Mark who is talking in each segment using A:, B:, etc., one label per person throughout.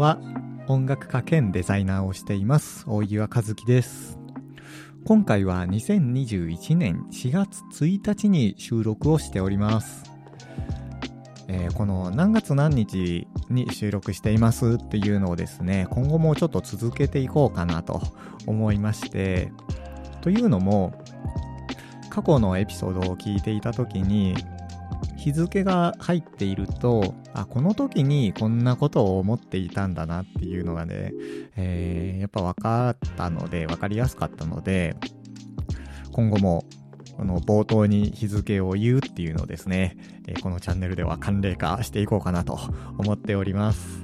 A: は音楽家兼デザイナーをしています。大岩和樹です。今回は2021年4月1日に収録をしております。えー、この何月何日に収録していますっていうのをですね、今後もちょっと続けていこうかなと思いまして、というのも、過去のエピソードを聞いていた時に、日付が入っていると、あ、この時にこんなことを思っていたんだなっていうのがね、えー、やっぱ分かったので、分かりやすかったので、今後もこの冒頭に日付を言うっていうのをですね、えこのチャンネルでは慣例化していこうかなと思っております。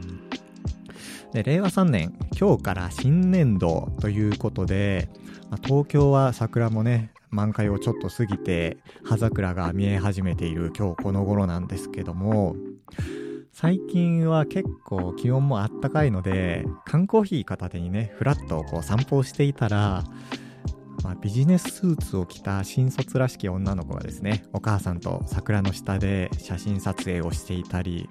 A: で令和3年、今日から新年度ということで、ま東京は桜もね、満開をちょっと過ぎて、葉桜が見え始めている今日この頃なんですけども、最近は結構気温もあったかいので、缶コーヒー片手にね、ふらっとこう散歩をしていたら、まあ、ビジネススーツを着た新卒らしき女の子がですね、お母さんと桜の下で写真撮影をしていたり、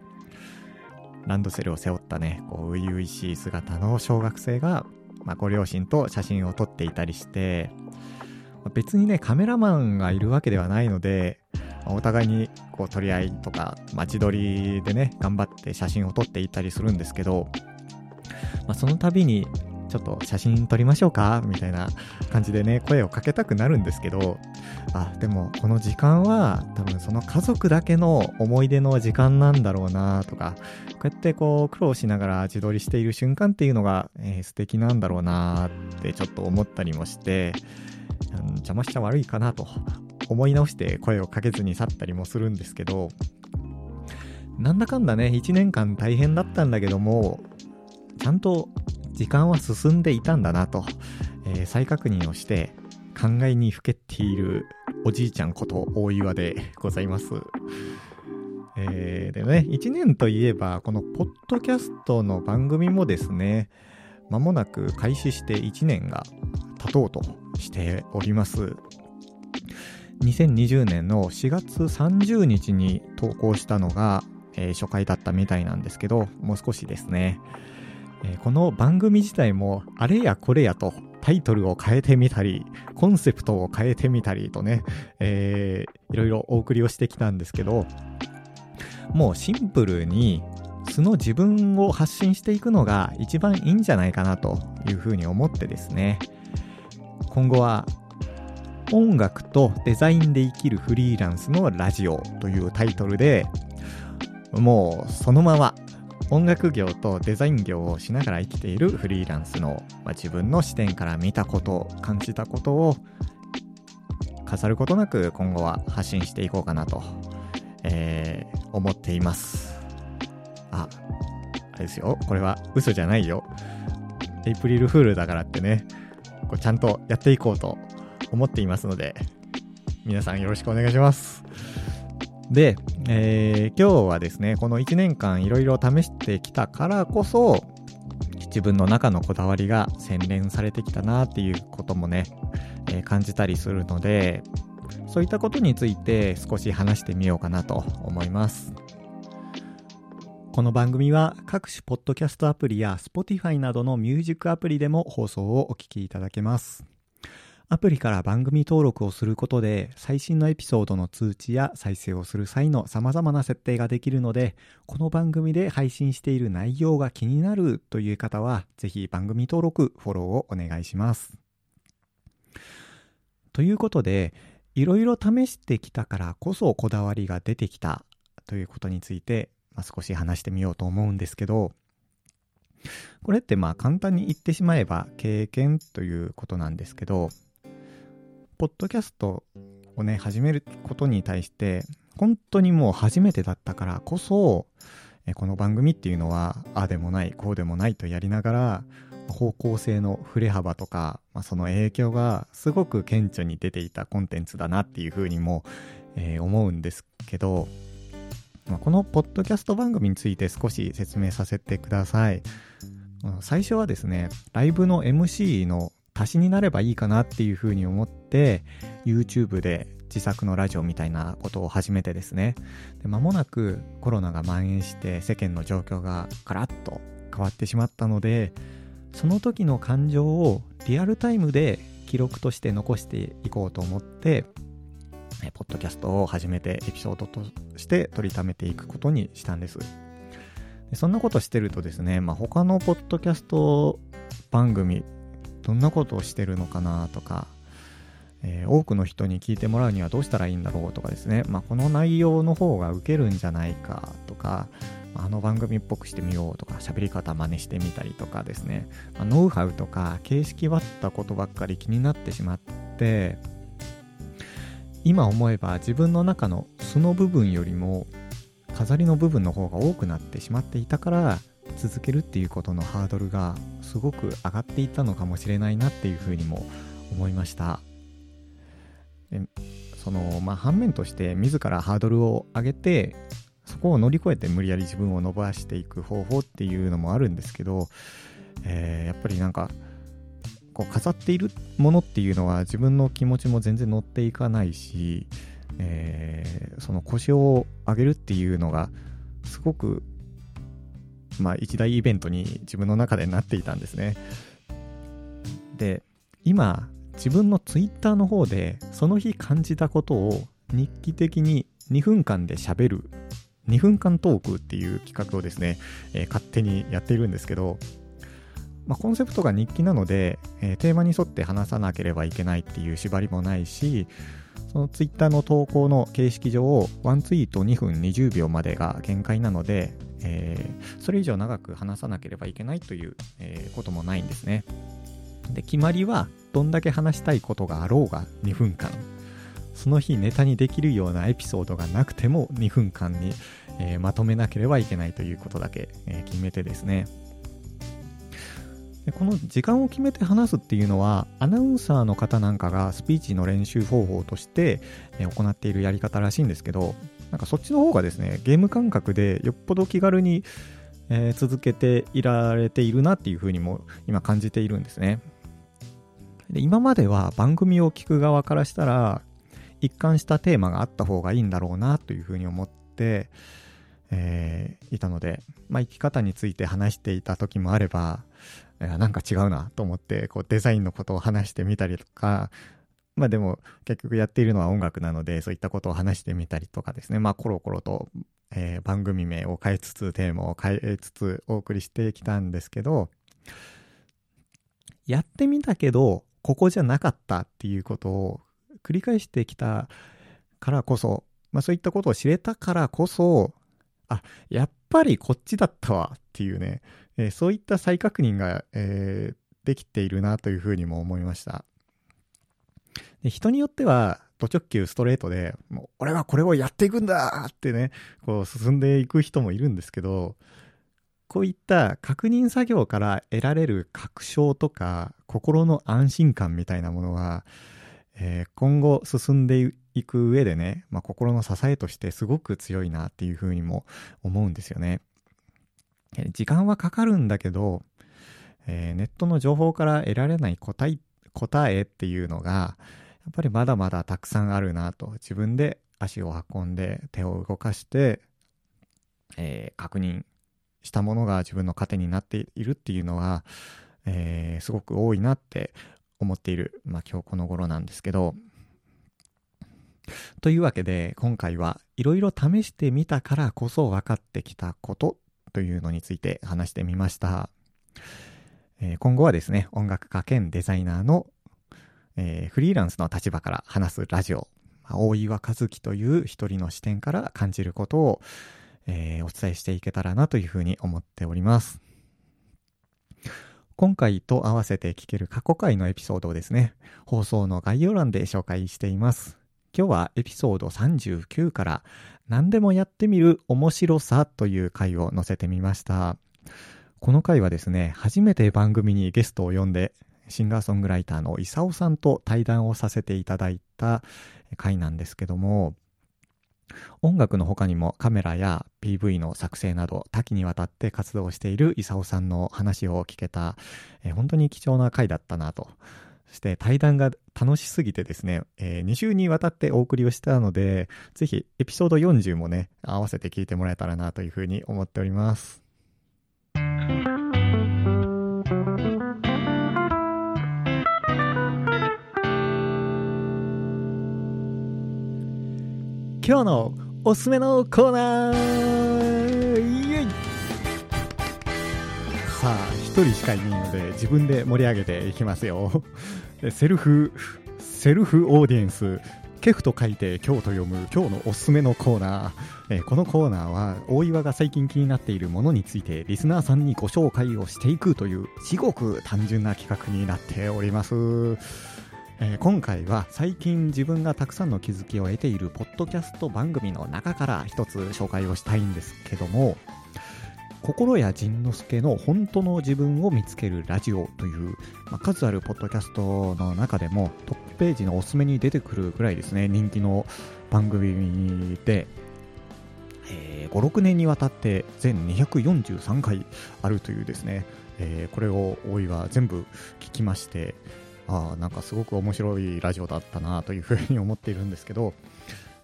A: ランドセルを背負ったね、こう、初々しい姿の小学生が、まあ、ご両親と写真を撮っていたりして、別にね、カメラマンがいるわけではないので、お互いにこう取り合いとか、待ち撮りでね、頑張って写真を撮っていったりするんですけど、まあ、その度にちょっと写真撮りましょうかみたいな感じでね、声をかけたくなるんですけど、あ、でもこの時間は多分その家族だけの思い出の時間なんだろうなとか、こうやってこう苦労しながら自撮りしている瞬間っていうのが、えー、素敵なんだろうなってちょっと思ったりもして、うん、邪魔しちゃ悪いかなと思い直して声をかけずに去ったりもするんですけど、なんだかんだね、1年間大変だったんだけども、ちゃんと時間は進んでいたんだなと、えー、再確認をして考えにふけっているおじいちゃんこと大岩で ございます。えー、でね、1年といえば、このポッドキャストの番組もですね、まもなく開始して1年が経とうとしております。2020年の4月30日に投稿したのが、えー、初回だったみたいなんですけど、もう少しですね、えー、この番組自体もあれやこれやとタイトルを変えてみたり、コンセプトを変えてみたりとね、えー、いろいろお送りをしてきたんですけど、もうシンプルに素の自分を発信していくのが一番いいんじゃないかなというふうに思ってですね、今後は音楽とデザインで生きるフリーランスのラジオというタイトルでもうそのまま音楽業とデザイン業をしながら生きているフリーランスの、まあ、自分の視点から見たこと感じたことを飾ることなく今後は発信していこうかなと、えー、思っています。ああれですよ。これは嘘じゃないよ。エイプリルフールだからってね。こうちゃんとやっていこうと思っていますので皆さんよろしくお願いしますで、えー、今日はですね、この1年間いろいろ試してきたからこそ、自分の中のこだわりが洗練されてきたなっていうこともね、えー、感じたりするので、そういったことについて少し話してみようかなと思います。この番組は各種ポッドキャストアプリや Spotify などのミュージックアプリでも放送をお聞きいただけます。アプリから番組登録をすることで最新のエピソードの通知や再生をする際の様々な設定ができるので、この番組で配信している内容が気になるという方は、ぜひ番組登録、フォローをお願いします。ということで、いろいろ試してきたからこそこだわりが出てきたということについて、まあ、少し話してみようと思うんですけど、これってまあ簡単に言ってしまえば経験ということなんですけど、ポッドキャストをね、始めることに対して、本当にもう初めてだったからこそ、この番組っていうのは、ああでもない、こうでもないとやりながら、方向性の振れ幅とか、まあ、その影響がすごく顕著に出ていたコンテンツだなっていうふうにも、えー、思うんですけど、まあ、このポッドキャスト番組について少し説明させてください。最初はですね、ライブの MC の足しになればいいかなっていうふうに思って YouTube で自作のラジオみたいなことを始めてですねで間もなくコロナが蔓延して世間の状況がガラッと変わってしまったのでその時の感情をリアルタイムで記録として残していこうと思ってえポッドキャストを始めてエピソードとして取りためていくことにしたんです。でそんなことしてるとですね、まあ、他のポッドキャスト番組どんなことをしてるのかなとか、えー、多くの人に聞いてもらうにはどうしたらいいんだろうとかですね、まあ、この内容の方が受けるんじゃないかとかあの番組っぽくしてみようとか喋り方真似してみたりとかですね、まあ、ノウハウとか形式割ったことばっかり気になってしまって今思えば自分の中の素の部分よりも飾りの部分の方が多くなってしまっていたから続けるっていうことのハードルがすごく上がっていったのかもしれないなっていうふうにも思いました。でそのまあ反面として自らハードルを上げてそこを乗り越えて無理やり自分を伸ばしていく方法っていうのもあるんですけど、えー、やっぱりなんかこう飾っているものっていうのは自分の気持ちも全然乗っていかないし、えー、その腰を上げるっていうのがすごくまあ一大イベントに自分の中でなっていたんですね。で今自分のツイッターの方でその日感じたことを日記的に2分間で喋る2分間トークっていう企画をですね、えー、勝手にやっているんですけど、まあ、コンセプトが日記なので、えー、テーマに沿って話さなければいけないっていう縛りもないし、そのツイッターの投稿の形式上、ワンツイート2分20秒までが限界なので、えー、それ以上長く話さなければいけないという、えー、こともないんですね。で、決まりは、どんだけ話したいことがあろうが2分間その日ネタにできるようなエピソードがなくても2分間に、えー、まとめなければいけないということだけ、え、決めてですねこの時間を決めて話すっていうのはアナウンサーの方なんかがスピーチの練習方法として、行っているやり方らしいんですけどなんかそっちの方がですねゲーム感覚でよっぽど気軽に、続けていられているなっていうふうにも今感じているんですね。で今までは番組を聞く側からしたら一貫したテーマがあった方がいいんだろうなというふうに思って、えー、いたので、まあ、生き方について話していた時もあれば、なんか違うなと思ってこうデザインのことを話してみたりとかまあでも結局やっているのは音楽なのでそういったことを話してみたりとかですね。まあコロコロと、えー、番組名を変えつつテーマを変えつつお送りしてきたんですけどやってみたけどここじゃなかったっていうことを繰り返してきたからこそ、まあそういったことを知れたからこそ、あ、やっぱりこっちだったわっていうね、えー、そういった再確認が、えー、できているなというふうにも思いました。で人によっては、ド直球ストレートで、もう俺はこれをやっていくんだってね、こう進んでいく人もいるんですけど、こういった確認作業から得られる確証とか心の安心感みたいなものは、えー、今後進んでいく上でね、まあ、心の支えとしてすごく強いなっていうふうにも思うんですよね。時間はかかるんだけど、えー、ネットの情報から得られない答え答えっていうのが、やっぱりまだまだたくさんあるなと、自分で足を運んで手を動かして、えー、確認したものが自分の糧になっているっていうのは、えー、すごく多いなって思っている、まあ、今日この頃なんですけど、というわけで今回はいろいろ試してみたからこそ分かってきたことというのについて話してみました。えー、今後はですね、音楽家兼デザイナーの、えー、フリーランスの立場から話すラジオ、大岩和樹という一人の視点から感じることを、えー、お伝えしていけたらなというふうに思っております。今回と合わせて聞ける過去回のエピソードをですね、放送の概要欄で紹介しています。今日はエピソード39から何でもやってみる面白さという回を載せてみました。この回はですね、初めて番組にゲストを呼んで、シンガーソングライターのイサオさんと対談をさせていただいた回なんですけども、音楽の他にもカメラや PV の作成など多岐にわたって活動している勲さんの話を聞けた、え、本当に貴重な回だったなと。そして対談が楽しすぎてですね、えー、2週にわたってお送りをしたので、ぜひエピソード40もね、合わせて聞いてもらえたらなというふうに思っております。今日のおすすめのコーナー人しかいないので自分で盛り上げていきますよ。セルフセルフオーディエンス。ケフと書いて今日と読む今日のおすすめのコーナー、えー、このコーナーは大岩が最近気になっているものについてリスナーさんにご紹介をしていくという至極単純な企画になっております。えー、今回は最近自分がたくさんの気づきを得ているポッドキャスト番組の中から一つ紹介をしたいんですけども心谷仁之助の本当の自分を見つけるラジオという、まあ、数あるポッドキャストの中でもトップページのおすすめに出てくるぐらいですね人気の番組で、えー、56年にわたって全243回あるというですね、えー、これを大井は全部聞きましてあなんかすごく面白いラジオだったなというふうに思っているんですけど、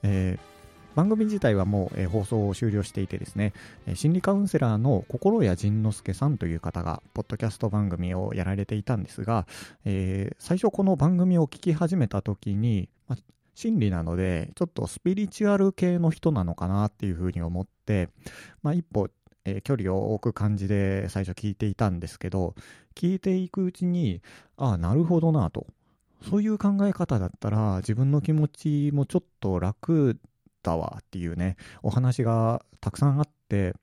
A: えー、番組自体はもう、えー、放送を終了していてですね、えー、心理カウンセラーの心谷仁之助さんという方がポッドキャスト番組をやられていたんですが、え最初この番組を聞き始めた時に、ま心理なのでちょっとスピリチュアル系の人なのかなっていうふうに思って、ま、一歩えー、距離を置く感じで最初聞いていたんですけど、聞いていくうちに、ああ、なるほどなと。そういう考え方だったら自分の気持ちもちょっと楽だわっていうね、お話がたくさんあって、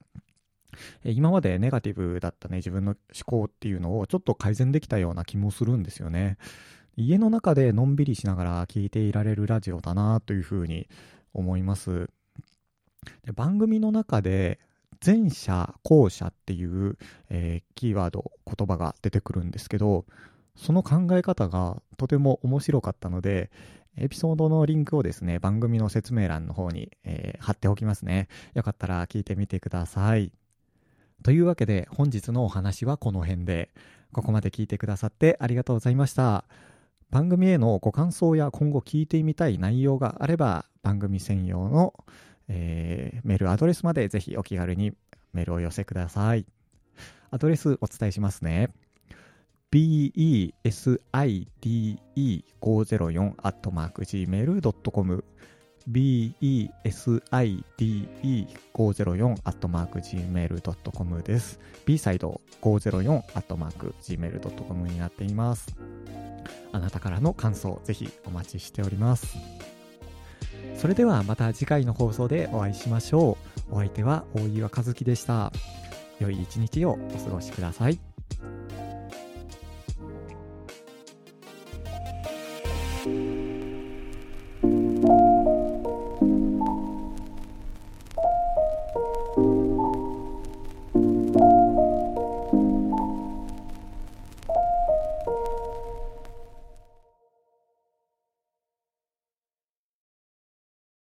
A: 今までネガティブだったね、自分の思考っていうのをちょっと改善できたような気もするんですよね。家の中でのんびりしながら聞いていられるラジオだなというふうに思います。で番組の中で前者後者っていう、えー、キーワード言葉が出てくるんですけどその考え方がとても面白かったのでエピソードのリンクをですね番組の説明欄の方に、えー、貼っておきますねよかったら聞いてみてくださいというわけで本日のお話はこの辺でここまで聞いてくださってありがとうございました番組へのご感想や今後聞いてみたい内容があれば番組専用のえー、メールアドレスまでぜひお気軽にメールを寄せください。アドレスお伝えしますね。beside504-gmail.com beside504-gmail.com です。b サイド 504-gmail.com になっています。あなたからの感想ぜひお待ちしております。それではまた次回の放送でお会いしましょう。お相手は大岩和樹でした。良い一日をお過ごしください。